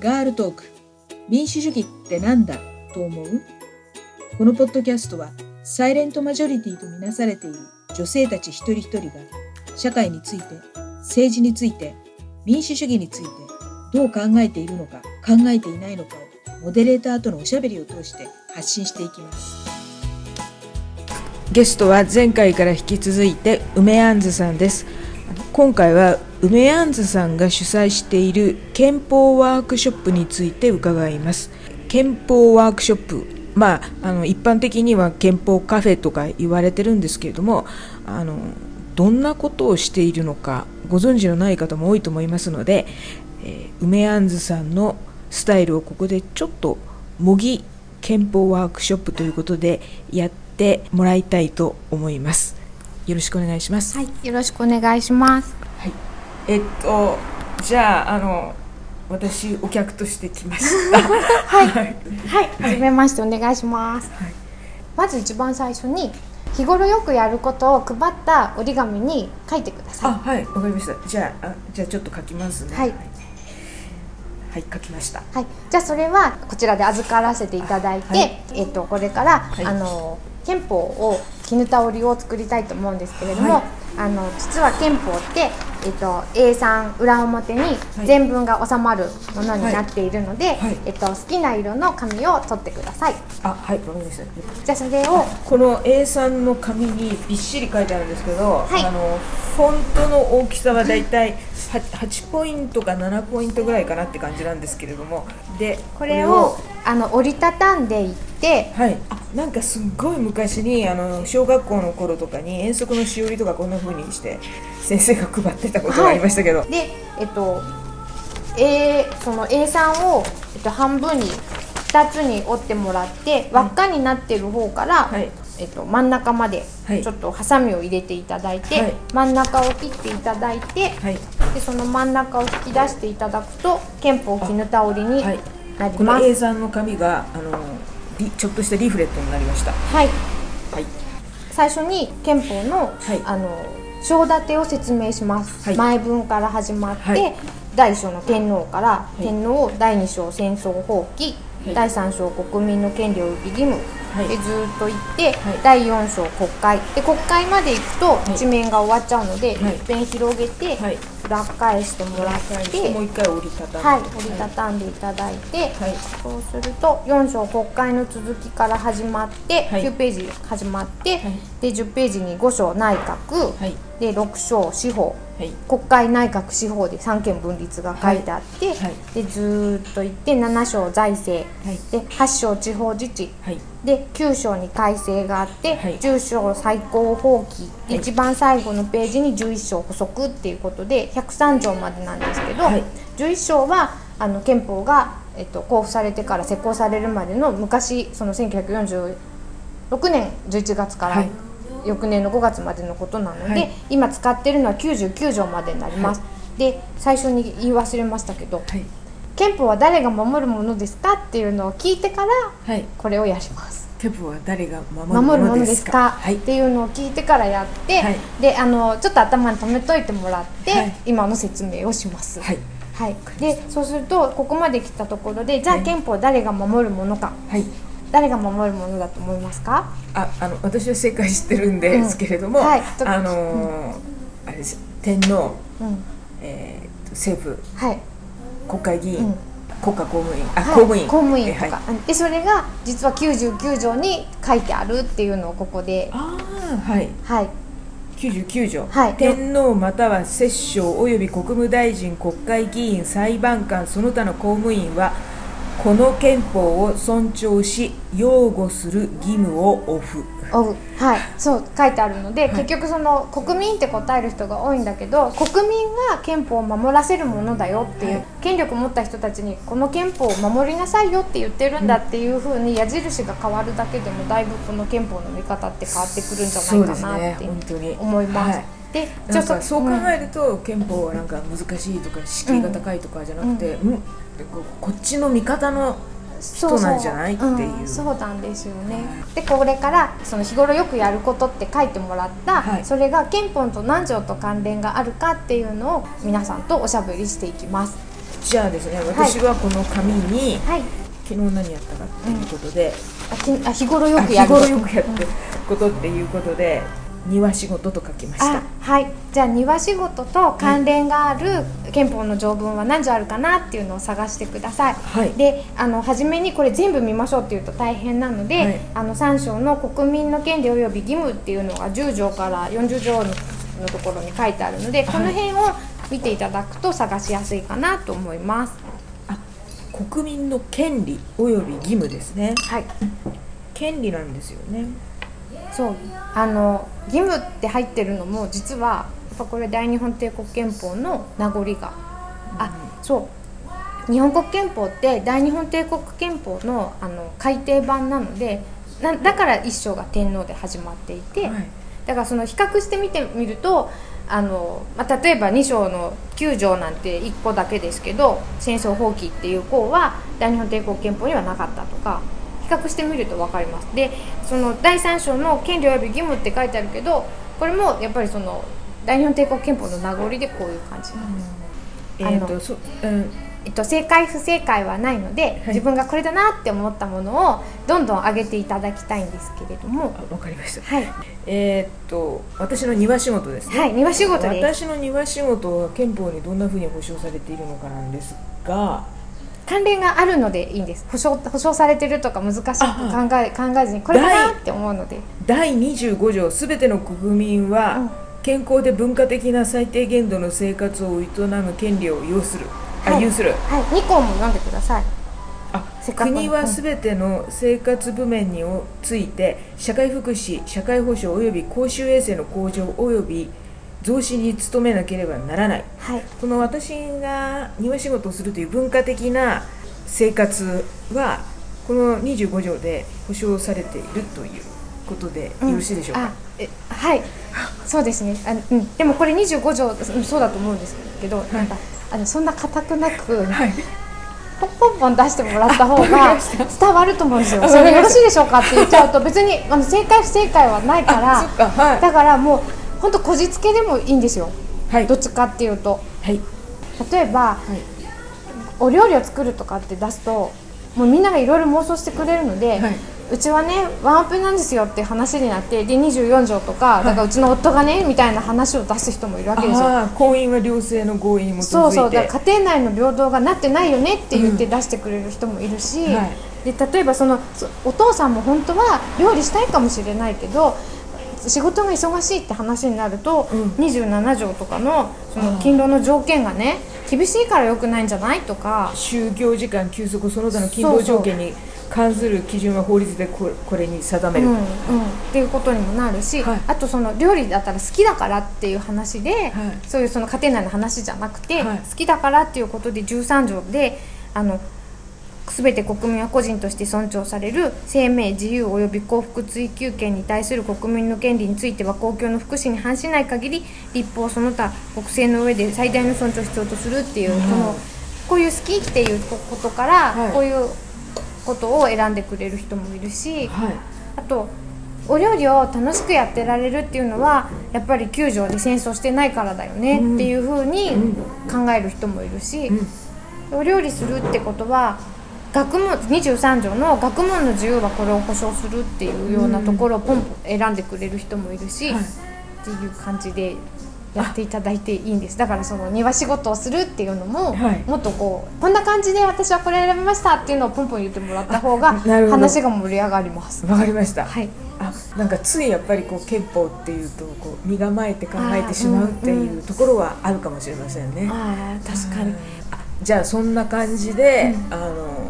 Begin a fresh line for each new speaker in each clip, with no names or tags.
ガールトーク。民主主義ってなんだ？と思う？このポッドキャストはサイレントマジョリティとみなされている女性たち一人一人が社会について政治について民主主義についてどう考えているのか考えていないのかをモデレーターとのおしゃべりを通して発信していきます。ゲストは前回から引き続いて梅あんずさんです。今回は梅あんずさんが主催している憲法ワークショップについて伺います憲法ワークショップまあ、あの一般的には憲法カフェとか言われてるんですけれどもあのどんなことをしているのかご存知のない方も多いと思いますので、えー、梅あんずさんのスタイルをここでちょっと模擬憲法ワークショップということでやってもらいたいと思います。よろしくお願いします。
はい、よろしくお願いします。
はい。えっとじゃああの私お客として来ました。
はい、はい、はじめましてお願いします。はい、まず一番最初に日頃よくやることを配った折り紙に書いてください。
はい、わかりました。じゃあじゃあちょっと書きますね。はい。はい、書きました。
はい、じゃあそれはこちらで預からせていただいて、はい、えっとこれから、はい、あの憲法を絹タオりを作りたいと思うんですけれども、はい、あの実は憲法って、えっと、A3 裏表に全文が収まるものになっているので、はい、えっと、好きな色の紙を取ってください。
あはいわかりました
じゃあそれを
この A3 の紙にびっしり書いてあるんですけど、はい、あのフォントの大きさはだいたい 8, ポイントか7ポイントぐらいかなって感じなんですけれども。
でこれをあの折りたたんでいって
はい。あなんかすっごい昔にあの小学校の頃とかに遠足のしおりとかこんなふうにして先生が配ってたことがありましたけど、はい、
でえっと A その A3 を、えっと、半分に2つに折ってもらって輪っかになってる方から、はい、えっと、真ん中までちょっとハサミを入れていただいて、はい、真ん中を切っていただいて、はい、でその真ん中を引き出していただくと憲法絹タオりになります。この
A3 の紙があのちょっとしたリフレットになりました。
はい。はい。最初に憲法の、はい、あの章立てを説明します。はい、前文から始まって、はい、第一章の天皇から、天皇第二章戦争放棄、第3章国民の権利及び義務、はい、でずっといって、はい、第4章国会。で国会まで行くと一面が終わっちゃうので、はい、一遍広げて、裏返してもらって。
もう一回折りたたん
で、はい、折りたたんでいただいて、そうすると4章国会の続きから始まって、9ページ始まって、で10ページに5章内閣、で6章司法はい、国会内閣司法で三権分立が書いてあって、はい。はい、でずっといって7章財政、で8章地方自治、で9章に改正があって、はい、10章最高法規、はい、一番最後のページに11章補足っていうことで103条までなんですけど、はい、11章はあの憲法が、えっと、交付されてから施行されるまでの昔その1946年11月から、翌年の5月までのことなので、はい、今使ってるのは99条までになります、はい、で最初に言い忘れましたけど、はい、憲法は誰が守るものですかっていうのを聞いてからこれをやります。
憲法は誰が守るものですか？
はい、っていうのを聞いてからやって、であのちょっと頭に留めといてもらって、今の説明をします。はい。はい、でそうするとここまで来たところでじゃあ憲法は誰が守るものか、はい、誰が守るものだと思いますか？
ああの私は正解知ってるんですけれども、うんはい、あのーうん、あれです。天皇、うん、えー、政府、はい、国会議員、うん、国家公務員あ、はい、公務員。
公務員とか、はい、でそれが実は99条に書いてあるっていうのをここで。
ああはい。はい。99条、はい、天皇または摂政及び国務大臣国会議員裁判官その他の公務員はこの憲法を尊重し擁護する義務を負う。
負う。はい。そう書いてあるので、はい、結局その国民って答える人が多いんだけど国民が憲法を守らせるものだよっていう、はい、権力を持った人たちにこの憲法を守りなさいよって言ってるんだっていうふうに矢印が変わるだけでもだいぶこの憲法の見方って変わってくるんじゃないかなって思います。
でなんかそう考えると、憲法はなんか難しいとか敷居が高いとかじゃなくて、うん、こっちの味方の人なんじゃないっていう、
そうなんですよね、でこれからその日頃よくやることって書いてもらった、はい、それが憲法と何条と関連があるかっていうのを皆さんとおしゃべりしていきます。
じゃあですね私はこの紙に、
はい。
昨日何やったかっていうことで、
あきあ日頃よくやる
日頃よくやってることっていうことで、庭仕事と書きました。
あはい。じゃあ庭仕事と関連がある憲法の条文は何条あるかなっていうのを探してください、
はい。
であの初めにこれ全部見ましょうっていうと大変なので、
はい。
あの3章の国民の権利及び義務っていうのが10条から40条のところに書いてあるので、この辺を見ていただくと探しやすいかなと思います。
国民の権利及び義務ですね。
はい。
権利なんですよね
そう。あの義務って入ってるのも実はやっぱこれ大日本帝国憲法の名残が。あそう。日本国憲法って大日本帝国憲法のあの改訂版なのでなだから一章が天皇で始まっていて、
はい。
だからその比較してみてみるとあの、まあ、例えば2章の9条なんて1個だけですけど戦争放棄っていう項は大日本帝国憲法にはなかったとか比較してみると分かります。でその第3章の権利及び義務って書いてあるけどこれもやっぱりその大日本帝国憲法の名残でこういう感じ、
え
あの
ーとそうん。
えっと、正解不正解はないので、自分がこれだなって思ったものをどんどん上げていただきたいんですけれども。
あわかりました。
はい、
えーっと私の庭仕事ですね、
はい、庭仕事です。
私の庭仕事は憲法にどんなふうに保障されているのかなんですが
関連があるのでいいんです。保証保証されてるとか難しく考え考えずにこれかなって思うので。
第25条すべての国民は、
うん。
健康で文化的な最低限度の生活を営む権利を要する、あ
はい。
有する。
はい。2項も読んでください。
あ国はすべての生活部面について社会福祉社会保障及び公衆衛生の向上及び増進に努めなければならない。
はい。
この私が庭仕事をするという文化的な生活はこの25条で保障されているということでよろしいでしょうか、
あえはい。そうですね。あ、うん、でもこれ25条うんそうだと思うんですけど、なんかあのそんな固くなく、
はい。
ポンポンポン出してもらった方が伝わると思うんですよ。
あ
それよろ
し
しいでしょうかって言っちゃうと別にあの正解不正解はないか
あそっかはい。
らだからもう本当こじつけでもいいんですよ。
はい。
どっちかっていうと。
はい。
例えば
はい。
お料理を作るとかって出すともうみんながいろいろ妄想してくれるので、
はい。う
ちはねワンオペなんですよって話になってで24条とか、だからうちの夫がねみたいな話を出す人もいるわけですよ。
婚姻は両性の合意に基づいて。
そうそうだから家庭内の平等がなってないよねって言って出してくれる人もいるし、
うんはい。
で例えばそのそお父さんも本当は料理したいかもしれないけど仕事が忙しいって話になると、
うん。
27条とかのその勤労の条件がね厳しいから良くないんじゃない？とか。
就業時間休息その他の勤労条件に関する基準は法律でこれこれに定める、
うんうん、っていうことにもなるし、
はい。
あとその料理だったら好きだからっていう話で、
はい。
そういうその家庭内の話じゃなくて、
はい。
好きだからっていうことで13条であの全て国民は個人として尊重される生命自由及び幸福追求権に対する国民の権利については公共の福祉に反しない限り立法その他国政の上で最大の尊重を必要とするっていう、
うん
そのこういう好きっていうことから、
はい。
こういうことを選んでくれる人もいるし、
はい。
あとお料理を楽しくやってられるっていうのはやっぱり9条で戦争してないからだよねっていうふうに考える人もいるし、お料理するってことは学問23条の学問の自由はこれを保障するっていうようなところをポンポン選んでくれる人もいるし、
はい。
っていう感じでやっていただいていいんです。だからその庭仕事をするっていうのも、
はい。
もっとこうこんな感じで私はこれ選びましたっていうのをポンポン言ってもらった方が話が盛り上がります。
わかりました、
はい。
あなんかついやっぱりこう憲法っていうとこう身構えて考えてしまうっていうところはあるかもしれませんね、
ああ確かに。
あじゃあそんな感じで、あの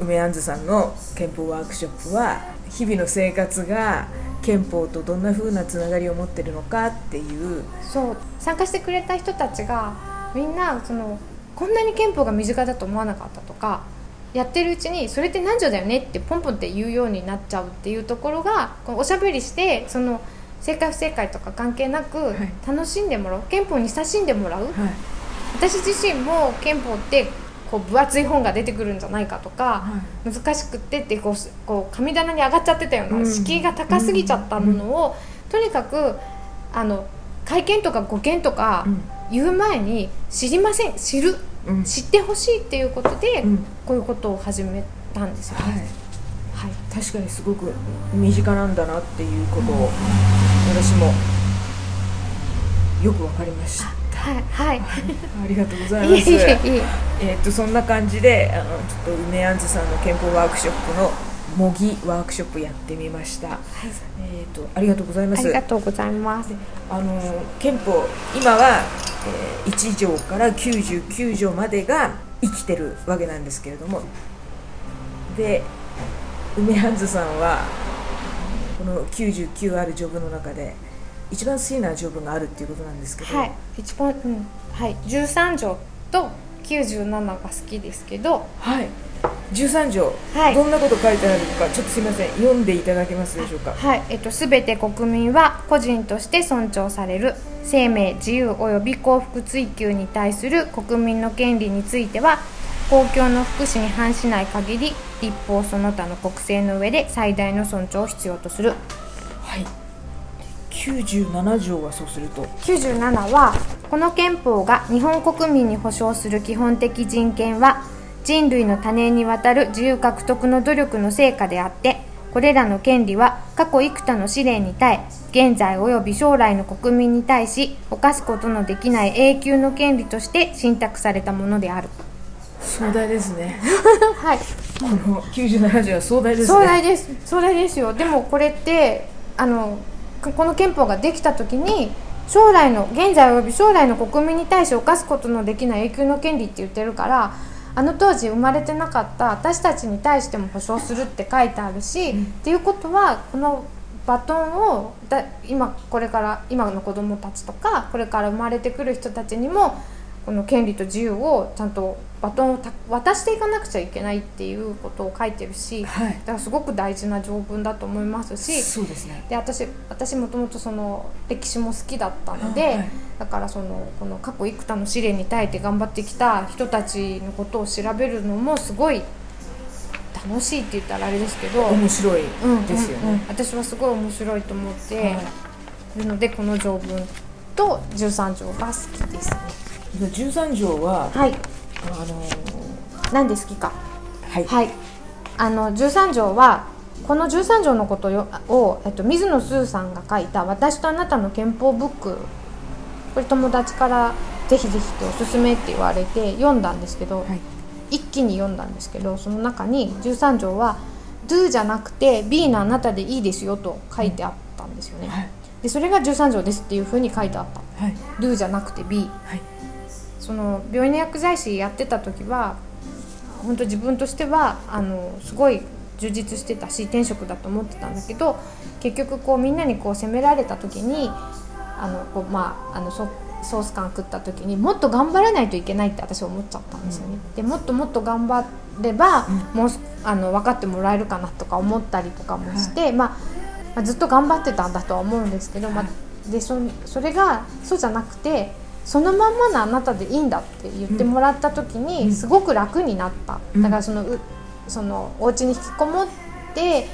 梅杏さんの憲法ワークショップは日々の生活が憲法とどんな風なつながりを持ってるのかっていう。
そう。参加してくれた人たちがみんなそのこんなに憲法が身近だと思わなかったとかやってるうちにそれって何条だよねってポンポンって言うようになっちゃうっていうところがこうおしゃべりしてその正解不正解とか関係なく
い。
楽しんでもらう。憲法に親しんでもらう。
はい。
私自身も憲法ってこう分厚い本が出てくるんじゃないかとか、難しくってってこうすこう神棚に上がっちゃってたよう
うん。
な敷居が高すぎちゃったものを、とにかくあの会見とか語見とか、
うん。
言う前に知りません。知る、うん、知ってほしいっていうことで、うん、こういうことを始めたんですよね、はい、
はい、確かにすごく身近なんだなっていうことを私もよくわかりました。
はい、はい、
ありがとうございます。えっとそんな感じであのちょっと梅あんずさんの憲法ワークショップの模擬ワークショップやってみました。はい、えっ、とありがとうございます。あ
りがとうございます。
あの憲法今は、えー、1条から99条までが生きてるわけなんですけれども、で梅あんずさんはこの99ある条文の中で一番好きな条文があるっていうことなんですけど、
はい、一番うん。はい。13条と97が好きですけど、
はい、13条、はい、どんなこと書いてあるのかちょっとすみません。読んでいただけますでしょうか？
はい。えっと全て国民は個人として尊重される。生命自由及び幸福追求に対する国民の権利については公共の福祉に反しない限り立法その他の国政の上で最大の尊重を必要とする。
はい97条はそうすると。
97はこの憲法が日本国民に保障する基本的人権は人類の多年にわたる自由獲得の努力の成果であってこれらの権利は過去幾多の試練に耐え現在及び将来の国民に対し犯すことのできない永久の権利として信託されたものである。
壮大ですね。
はい。
この97条は壮大ですね。
壮大です。壮大ですよ。でもこれってあのこの憲法ができた時に将来の現在及び将来の国民に対して犯すことのできない永久の権利って言ってるからあの当時生まれてなかった私たちに対しても保障するって書いてあるし、うん、っていうことはこのバトンをだ今これから今の子どもたちとかこれから生まれてくる人たちにもこの権利と自由をちゃんとバトンを渡していかなくちゃいけないっていうことを書いてるし、はい、だからすごく大事な条文だと思いますし
そうです、ね、
で私私もともとその歴史も好きだったので、はい、だからそのこの過去幾多の試練に耐えて頑張ってきた人たちのことを調べるのもすごい楽しいって言ったらあれですけど
面白いですよね、うんうん。うん、
私はすごい面白いと思ってい。るので、この条文と13条が好きですね。
13条は、
はい、
あのー、
何で好きか。
はい、はい、
あの13条はこの13条のことを、えっと、水野すさんが書いた「私とあなたの憲法ブック」これ友達からぜひぜひっておすすめって言われて読んだんですけど、はい、一気に読んだんですけどその中に13条は「Do」じゃなくて「B のあなたでいいですよ」と書いてあったんですよね。はい、でそれが13条ですっていうふうに書いてあった。はい、Do じゃなくて B。はいその病院の薬剤師やってた時は本当自分としてはあのすごい充実してたし転職だと思ってたんだけど結局こうみんなにこう責められた時にあのこう、まあ、あのソース感食った時にもっと頑張らないといけないって私は思っちゃったんですよね。でもっともっと頑張れば、うん、もうあの分かってもらえるかなとか思ったりとかもして、はい、まあ、ずっと頑張ってたんだとは思うんですけど、はい、まあ、でそそれがそうじゃなくてそのまんまのあなたでいいんだって言ってもらった時にすごく楽になった、だからそのうそのお家に引きこもって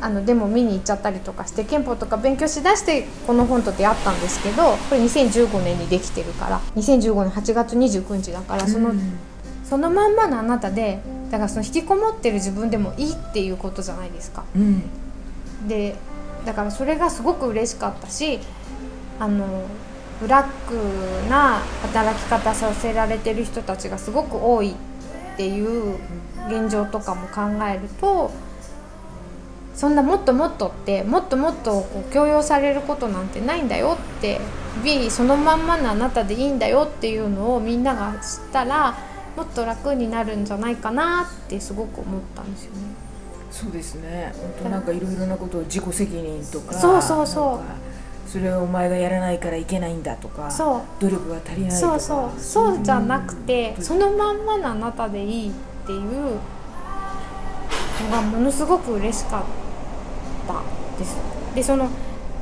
あのでも見に行っちゃったりとかして憲法とか勉強しだしてこの本と出会ったんですけどこれ2015年にできてるから2015年8月29日だからその,、そのまんまのあなたでだからその引きこもってる自分でもいいっていうことじゃないですか。うん、でだからそれがすごく嬉しかったしあのブラックな働き方させられてる人たちがすごく多いっていう現状とかも考えるとそんなもっともっとってもっともっとこう強要されることなんてないんだよって B そのまんまのあなたでいいんだよっていうのをみんなが知ったらもっと楽になるんじゃないかなってすごく思ったんですよね。
そうですね本当なんかいろいろなことを自己責任とか
そうそうそう
それをお前がやらないからいけないんだとか
そう。
努力が足りないと
か。そうそう。そうじゃなくて、うん、そのまんまのあなたでいいっていうのがものすごく嬉しかったです。でその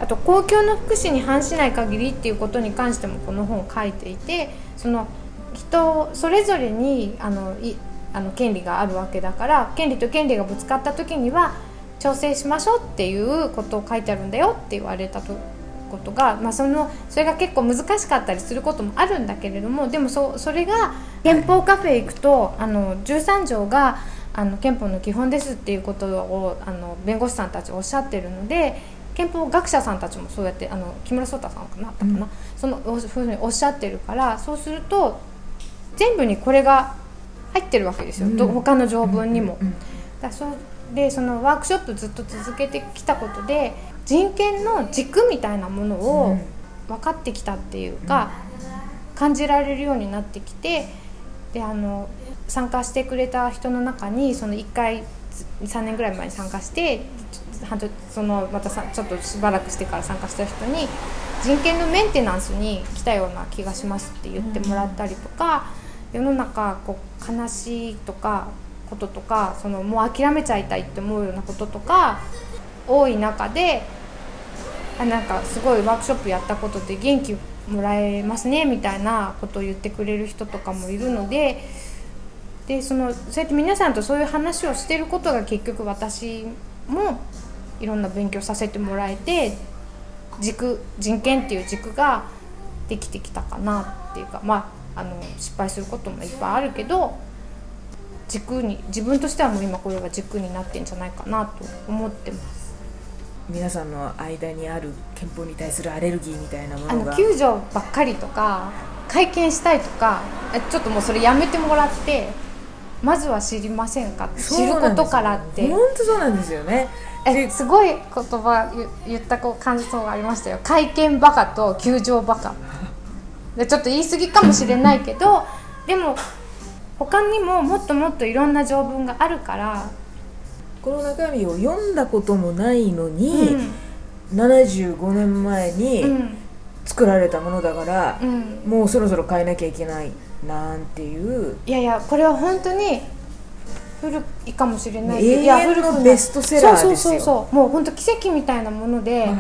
あと公共の福祉に反しない限りっていうことに関してもこの本を書いていてその人それぞれにあのいあの権利があるわけだから権利と権利がぶつかった時には調整しましょうっていうことを書いてあるんだよって言われたとこことが、まあ、そのそれが結構難しかったりすることもあるんだけれどもでもそそれが憲法カフェ行くとあの13条があの憲法の基本ですっていうことをあの弁護士さんたちおっしゃってるので憲法学者さんたちもそうやってあの木村壮太さんかなったかな、うん、そのそういうふうにおっしゃってるからそうすると全部にこれが入ってるわけですよ、うん、他の条文にも。だそうでそのワークショップずっと続けてきたことで人権の軸みたいなものを分かってきたっていうか、感じられるようになってきてであの参加してくれた人の中にその1回3年ぐらい前に参加してそのまたさちょっとしばらくしてから参加した人に人権のメンテナンスに来たような気がしますって言ってもらったりとか、世の中こう悲しいとかこととかそのもう諦めちゃいたいって思うようなこととか多い中であなんかすごいワークショップやったことで元気もらえますねみたいなことを言ってくれる人とかもいるのででそのそうやって皆さんとそういう話をしてることが結局私もいろんな勉強させてもらえて軸人権っていう軸ができてきたかなっていうかまああの失敗することもいっぱいあるけど軸に自分としてはもう今これが軸になってんじゃないかなと思ってます。
皆さんの間にある憲法に対するアレルギーみたいなもの
があの9条ばっかりとか会見したいとかちょっともうそれやめてもらってまずは知りませんか知ることからって。
本当そうなんですよね。
えすごい言葉言った感想がありましたよ。会見バカと球場バカ。でちょっと言い過ぎかもしれないけどでも他にももっともっといろんな条文があるから
この中身を読んだこともないのに、うん、75年前に作られたものだから、うん、もうそろそろ変えなきゃいけないなんていう。
いやいやこれは本当に古いかもしれない
永遠のベストセラーですよ。そうそう
そう。もう本当奇跡みたいなもので、はい、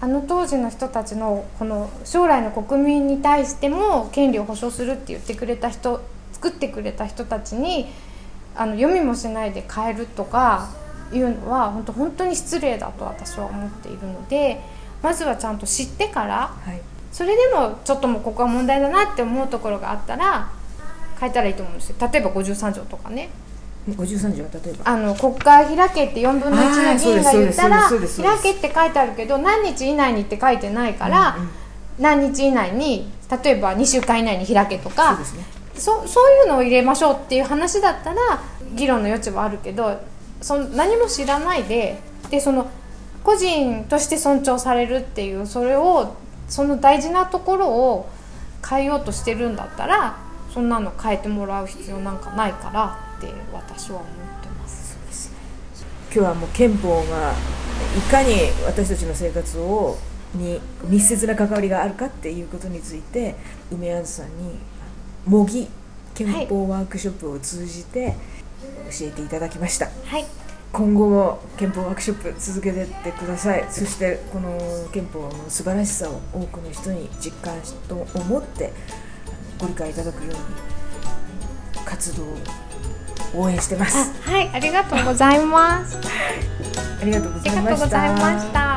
あの当時の人たちのこの将来の国民に対しても権利を保障するって言ってくれた人作ってくれた人たちにあの読みもしないで変えるとかいうのは本当本当に失礼だと私は思っているのでまずはちゃんと知ってから、はい、それでもちょっともうここは問題だなって思うところがあったら変えたらいいと思うんですよ。例えば53条とかね。
53条は例えば。
あの国会開けって4分の1の議員が言ったら開けって書いてあるけど何日以内にって書いてないから、うんうん、何日以内に例えば2週間以内に開けとかね、そそういうのを入れましょうっていう話だったら議論の余地はあるけどその何も知らないででその個人として尊重されるっていうそれをその大事なところを変えようとしてるんだったらそんなの変えてもらう必要なんかないからって私は思ってます。
今日はもう憲法がいかに私たちの生活をに密接な関わりがあるかっていうことについて梅安さんに模擬憲法ワークショップを通じて教えていただきました、
はい、
今後も憲法ワークショップ続けてってください。そしてこの憲法の素晴らしさを多くの人に実感しと思ってご理解いただくように活動を応援してます。
はい。ありがとうございます。
ありがとうございました